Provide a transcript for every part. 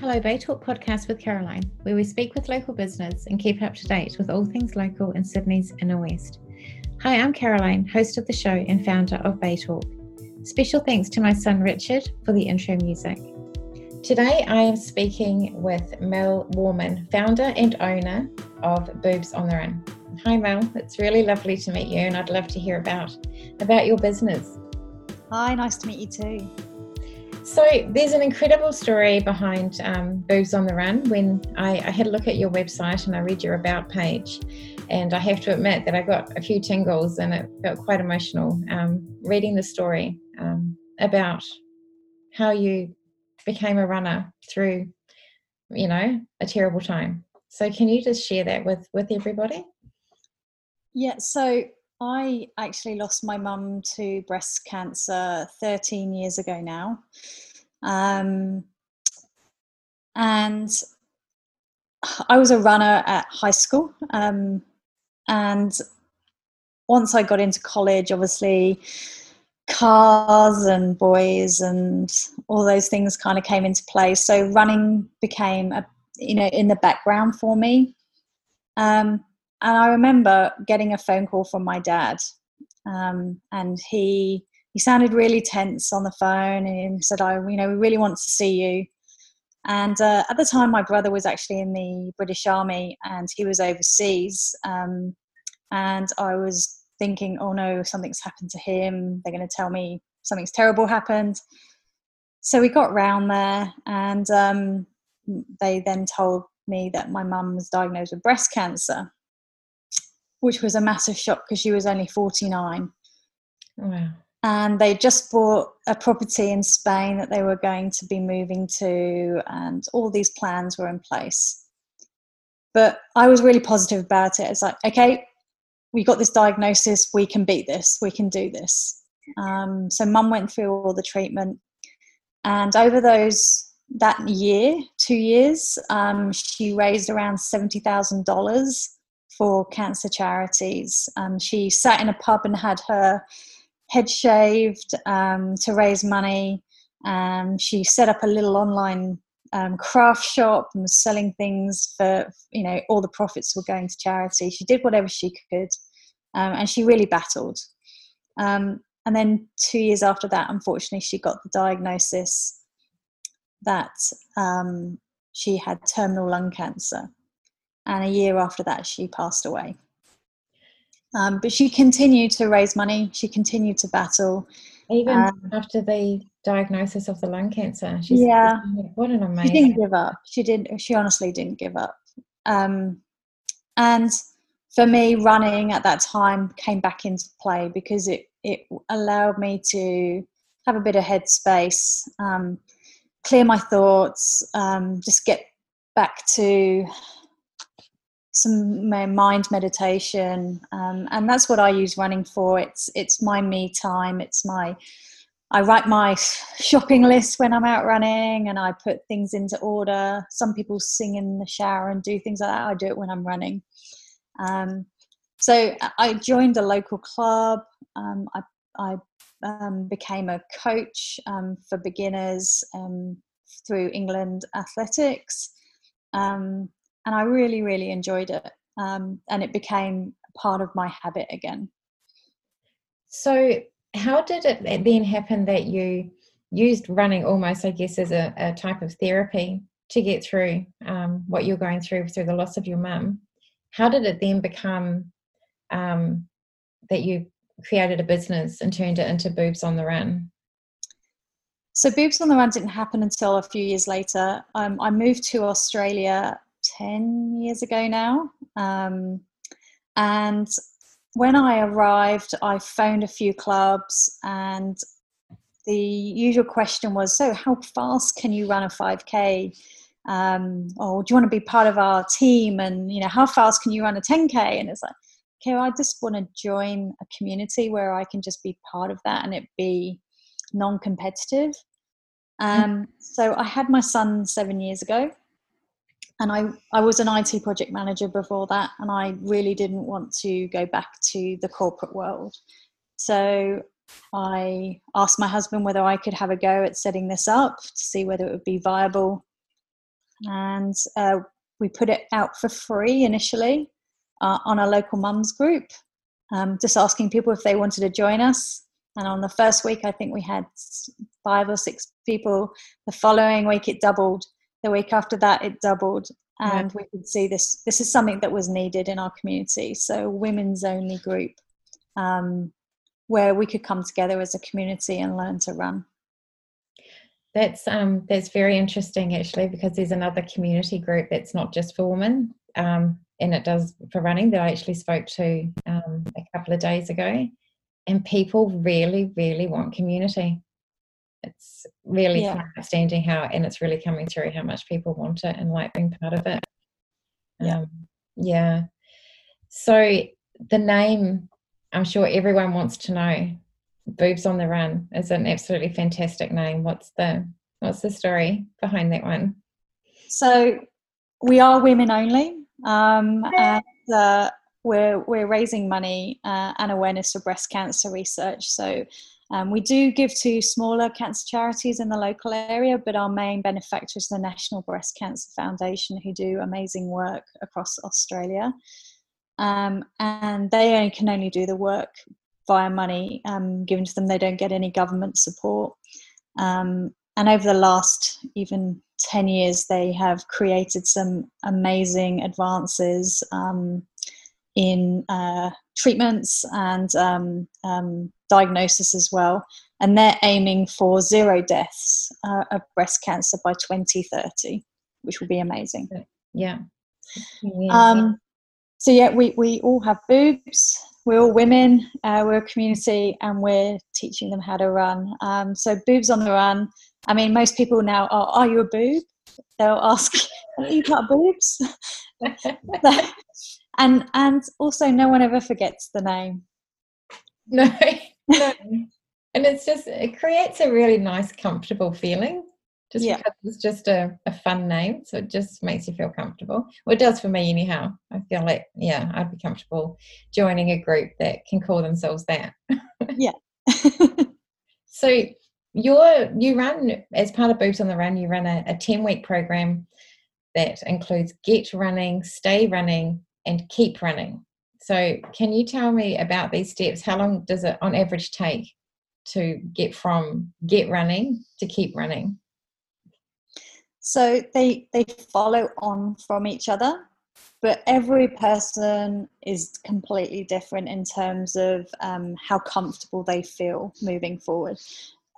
Hello, Bay Talk podcast with Caroline, where we speak with local business and keep up to date with all things local in Sydney's inner west. Hi, I'm Caroline, host of the show and founder of Bay Talk. Special thanks to my son Richard for the intro music. Today I am speaking with Mel Warman, founder and owner of Boobs on the Run. Hi Mel, it's really lovely to meet you and I'd love to hear about about your business. Hi, nice to meet you too. So there's an incredible story behind um, Boobs on the Run. When I, I, had a look at your website and I read your about page, and I have to admit that I got a few tingles and it felt quite emotional um, reading the story um, about how you became a runner through, you know, a terrible time. So can you just share that with with everybody? Yeah. So I actually lost my mum to breast cancer 13 years ago now. Um, and I was a runner at high school. Um, and once I got into college, obviously, cars and boys and all those things kind of came into play. So running became a, you know, in the background for me. Um, and I remember getting a phone call from my dad, um, and he he sounded really tense on the phone, and he said, "I, you know, we really want to see you." And uh, at the time, my brother was actually in the British Army, and he was overseas. Um, and I was thinking, "Oh no, something's happened to him. They're going to tell me something's terrible happened." So we got round there, and um, they then told me that my mum was diagnosed with breast cancer which was a massive shock because she was only 49. Wow. And they just bought a property in Spain that they were going to be moving to, and all these plans were in place. But I was really positive about it. It's like, okay, we got this diagnosis, we can beat this, we can do this. Um, so mum went through all the treatment, and over those that year, two years, um, she raised around seventy thousand dollars for cancer charities. Um, she sat in a pub and had her head shaved um, to raise money. Um, she set up a little online um, craft shop and was selling things for, you know, all the profits were going to charity. She did whatever she could um, and she really battled. Um, and then two years after that, unfortunately, she got the diagnosis that she had terminal lung cancer and a year after that, she passed away. Um, but she continued to raise money. She continued to battle, even um, after the diagnosis of the lung cancer. She's, yeah, what an amazing. She didn't give up. She didn't. She honestly didn't give up. Um, and for me, running at that time came back into play because it it allowed me to have a bit of headspace, um, clear my thoughts, um, just get back to some mind meditation um, and that's what i use running for. It's it's my me time. It's my i write my shopping list when i'm out running and i put things into order. Some people sing in the shower and do things like that. I do it when i'm running. Um, so i joined a local club. Um, i, I um, became a coach um, for beginners um, through england athletics. Um, and I really, really enjoyed it. Um, and it became part of my habit again. So, how did it then happen that you used running almost, I guess, as a, a type of therapy to get through um, what you're going through through the loss of your mum? How did it then become um, that you created a business and turned it into Boobs on the Run? So, Boobs on the Run didn't happen until a few years later. Um, I moved to Australia 10 years ago now. Um, and when I arrived, I phoned a few clubs, and the usual question was So, how fast can you run a 5K? Um, or do you want to be part of our team? And, you know, how fast can you run a 10K? And it's like, okay, I just want to join a community where I can just be part of that and it be non competitive. Mm. Um, so I had my son seven years ago and I, I was an IT project manager before that, and I really didn't want to go back to the corporate world. So I asked my husband whether I could have a go at setting this up to see whether it would be viable. and uh, we put it out for free initially uh, on a local mums group, um, just asking people if they wanted to join us. And on the first week, I think we had five or six people. The following week, it doubled. The week after that, it doubled. And we could see this. This is something that was needed in our community. So, women's only group, um, where we could come together as a community and learn to run. That's um, that's very interesting actually because there's another community group that's not just for women, um, and it does for running that I actually spoke to um, a couple of days ago, and people really, really want community. It's really yeah. understanding how, and it's really coming through how much people want it and like being part of it. Yeah. Um, yeah. So the name, I'm sure everyone wants to know. Boobs on the Run is an absolutely fantastic name. What's the what's the story behind that one? So we are women only, um, and uh, we're we're raising money uh, and awareness for breast cancer research. So um, we do give to smaller cancer charities in the local area, but our main benefactor is the National Breast Cancer Foundation, who do amazing work across Australia. Um, and they only, can only do the work via money um, given to them. They don't get any government support. Um, and over the last even 10 years, they have created some amazing advances um, in uh, treatments and um, um, diagnosis as well. And they're aiming for zero deaths uh, of breast cancer by 2030, which will be amazing. Yeah. Um, so, yeah, we, we all have boobs. We're all women, uh, we're a community, and we're teaching them how to run. Um, so, boobs on the run. I mean, most people now are, Are you a boob? They'll ask, Are you got boobs? and and also no one ever forgets the name. No, no. and it's just it creates a really nice comfortable feeling just yeah. because it's just a, a fun name. So it just makes you feel comfortable. Well it does for me anyhow. I feel like yeah i'd be comfortable joining a group that can call themselves that. Yeah. So you're you run as part of boobs on the run you run a, a 10 week program that includes get running stay running and keep running. So, can you tell me about these steps? How long does it on average take to get from get running to keep running? So they they follow on from each other, but every person is completely different in terms of um, how comfortable they feel moving forward.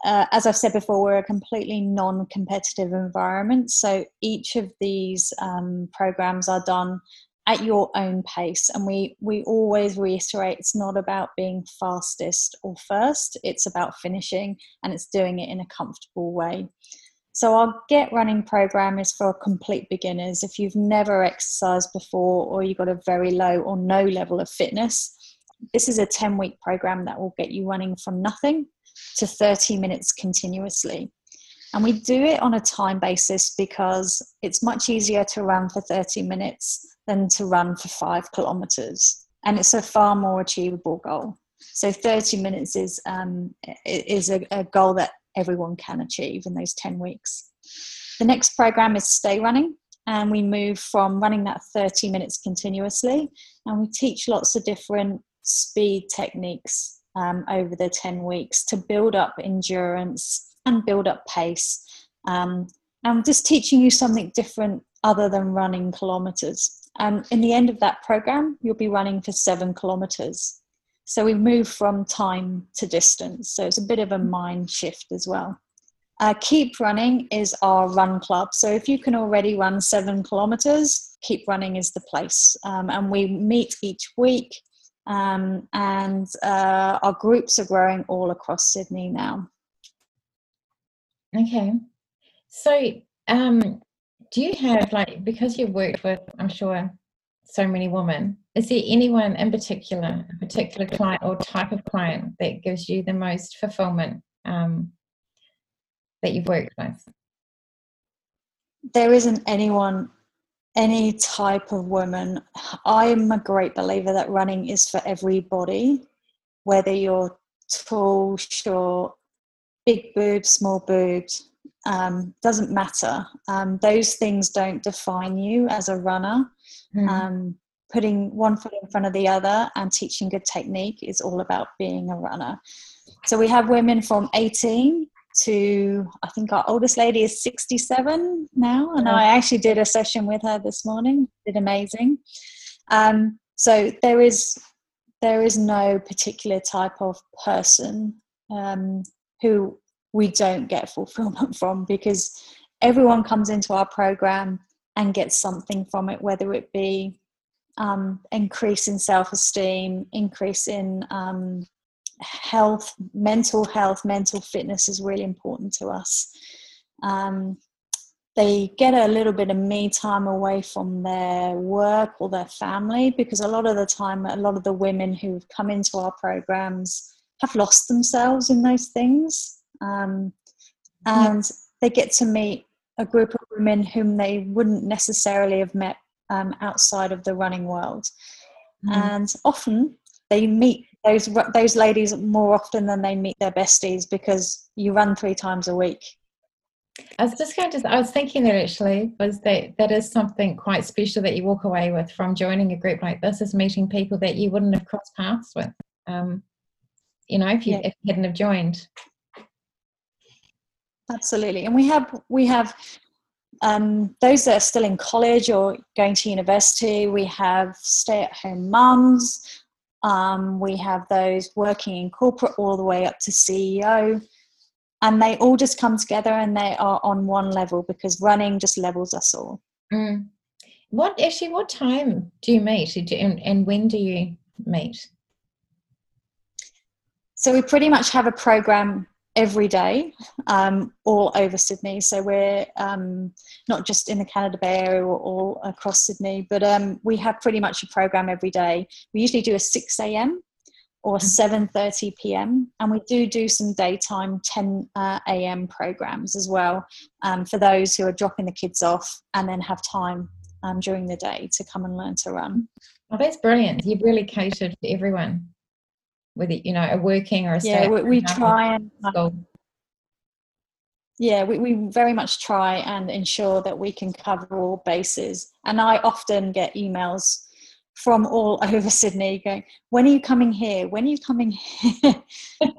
Uh, as I've said before, we're a completely non-competitive environment, so each of these um, programs are done at your own pace and we we always reiterate it's not about being fastest or first it's about finishing and it's doing it in a comfortable way. So our get running program is for complete beginners. If you've never exercised before or you've got a very low or no level of fitness this is a 10 week program that will get you running from nothing to 30 minutes continuously and we do it on a time basis because it's much easier to run for 30 minutes than to run for five kilometers. And it's a far more achievable goal. So 30 minutes is, um, is a, a goal that everyone can achieve in those 10 weeks. The next program is Stay Running, and we move from running that 30 minutes continuously, and we teach lots of different speed techniques um, over the 10 weeks to build up endurance and build up pace. Um, and just teaching you something different other than running kilometers. And in the end of that program, you'll be running for seven kilometers. So we move from time to distance. So it's a bit of a mind shift as well. Uh, Keep Running is our run club. So if you can already run seven kilometers, Keep Running is the place. Um, and we meet each week. Um, and uh, our groups are growing all across Sydney now. Okay. So, um, do you have like because you've worked with, I'm sure, so many women? Is there anyone in particular, a particular client or type of client that gives you the most fulfillment um, that you've worked with? There isn't anyone, any type of woman. I'm a great believer that running is for everybody, whether you're tall, short, big boobs, small boobs. um, doesn't matter. Um, those things don't define you as a runner. Mm. Um, putting one foot in front of the other and teaching good technique is all about being a runner. So we have women from 18 to I think our oldest lady is 67 now, and I actually did a session with her this morning. Did amazing. Um, so there is there is no particular type of person um, who we don't get fulfillment from because everyone comes into our program and gets something from it, whether it be um, increase in self-esteem, increase in um, health, mental health, mental fitness is really important to us. Um, they get a little bit of me time away from their work or their family because a lot of the time, a lot of the women who've come into our programs have lost themselves in those things. Um, and yeah. they get to meet a group of women whom they wouldn't necessarily have met um, outside of the running world. Mm. And often they meet those those ladies more often than they meet their besties because you run three times a week. I was just going to. I was thinking that actually was that that is something quite special that you walk away with from joining a group like this is meeting people that you wouldn't have crossed paths with. Um, you know, if you, yeah. if you hadn't have joined. Absolutely, and we have we have um, those that are still in college or going to university. We have stay-at-home mums. Um, we have those working in corporate all the way up to CEO. And they all just come together and they are on one level because running just levels us all. Mm. What actually, what time do you meet and, and when do you meet? So we pretty much have a program every day um, all over Sydney. So we're um, not just in the Canada Bay area or all across Sydney, but um, we have pretty much a program every day. We usually do a 6 a.m. or 7.30 mm-hmm. p.m. and we do do some daytime 10 uh, a.m. programs as well um, for those who are dropping the kids off and then have time um, during the day to come and learn to run. Oh, that's brilliant. You've really catered for everyone whether you know a working or a yeah we, we try and yeah we, we very much try and ensure that we can cover all bases. And i often get emails from all over sydney going when are you coming here? When are you coming here?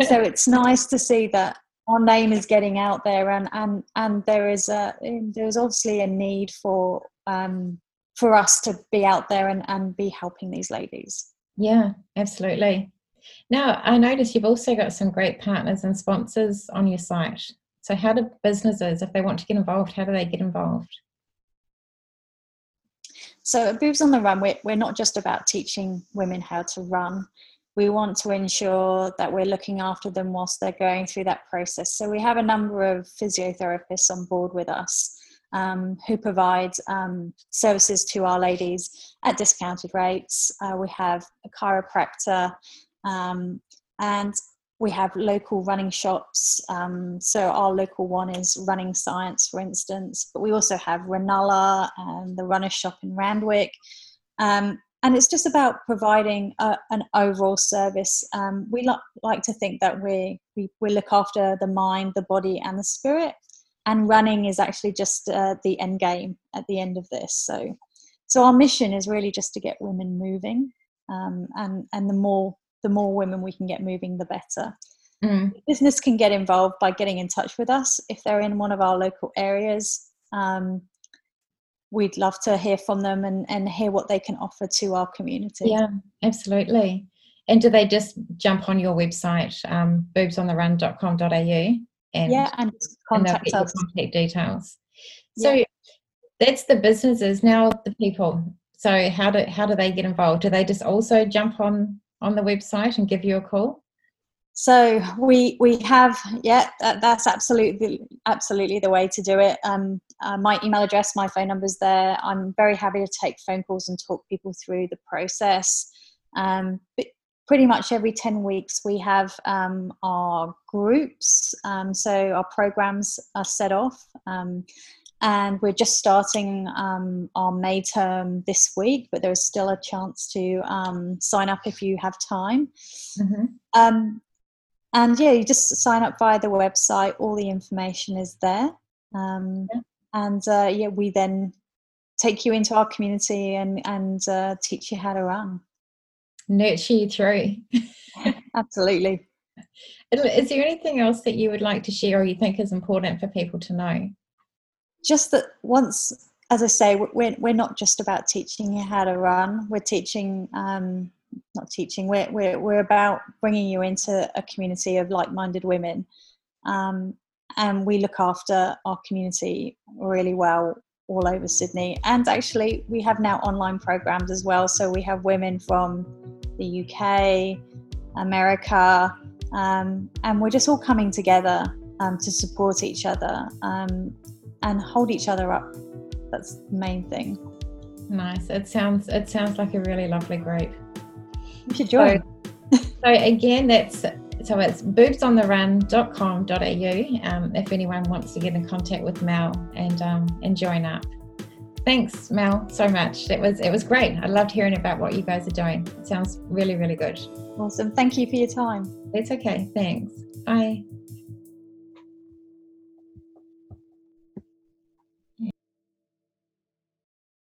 So it's nice to see that our name is getting out there and and and there is a there's obviously a need for um for us to be out there and and be helping these ladies. Yeah absolutely now, I notice you've also got some great partners and sponsors on your site. So, how do businesses, if they want to get involved, how do they get involved? So, at Boobs on the Run, we're, not just about teaching women how to run. We want to ensure that we're looking after them whilst they're going through that process. So, we have a number of physiotherapists on board with us um, who provide um, services to our ladies at discounted rates. Uh, we have a chiropractor, um, and we have local running shops. Um, so our local one is Running Science, for instance, but we also have Ranella and the Runner Shop in Randwick. Um, and it's just about providing a, an overall service. Um, we lo- like to think that we, we, we look after the mind, the body, and the spirit. And running is actually just uh, the end game at the end of this. So, so our mission is really just to get women moving, um, and and the more the more women we can get moving, the better. Mm. Business can get involved by getting in touch with us if they're in one of our local areas. Um, we'd love to hear from them and, and hear what they can offer to our community. Yeah, absolutely. And do they just jump on your website, um, boobsontherun.com.au? And, yeah, and contact and us. Contact details. So yeah. that's the businesses. Now the people. So how do how do they get involved? Do they just also jump on on the website and give you a call? So we we have yeah that, that's absolutely absolutely the way to do it. Um, uh, my email address, my phone number is there. I'm very happy to take phone calls and talk people through the process. Um, but pretty much every 10 weeks we have um, our groups um, so our programs are set off um, and we're just starting um, our May term this week, but there's still a chance to um, sign up if you have time. Mm-hmm. Um, and yeah, you just sign up via the website, all the information is there. Um, yeah. And uh, yeah, we then take you into our community and and uh, teach you how to run. Nurture you through. Absolutely. Is there anything else that you would like to share or you think is important for people to know? Just that once, as I say, we're, we're not just about teaching you how to run, we're teaching, um, not teaching, we're, we're, we're about bringing you into a community of like minded women. Um, and we look after our community really well all over Sydney. And actually, we have now online programs as well. So we have women from the UK, America, um, and we're just all coming together um, to support each other um, and hold each other up. That's the main thing. Nice. It sounds it sounds like a really lovely group. You should join. So, so again, that's so it's boobsontheRun.com.au um, if anyone wants to get in contact with Mel and um, and join up. Thanks, Mel, so much. It was it was great. I loved hearing about what you guys are doing. It sounds really really good. Awesome. Thank you for your time. It's okay. Thanks. Bye.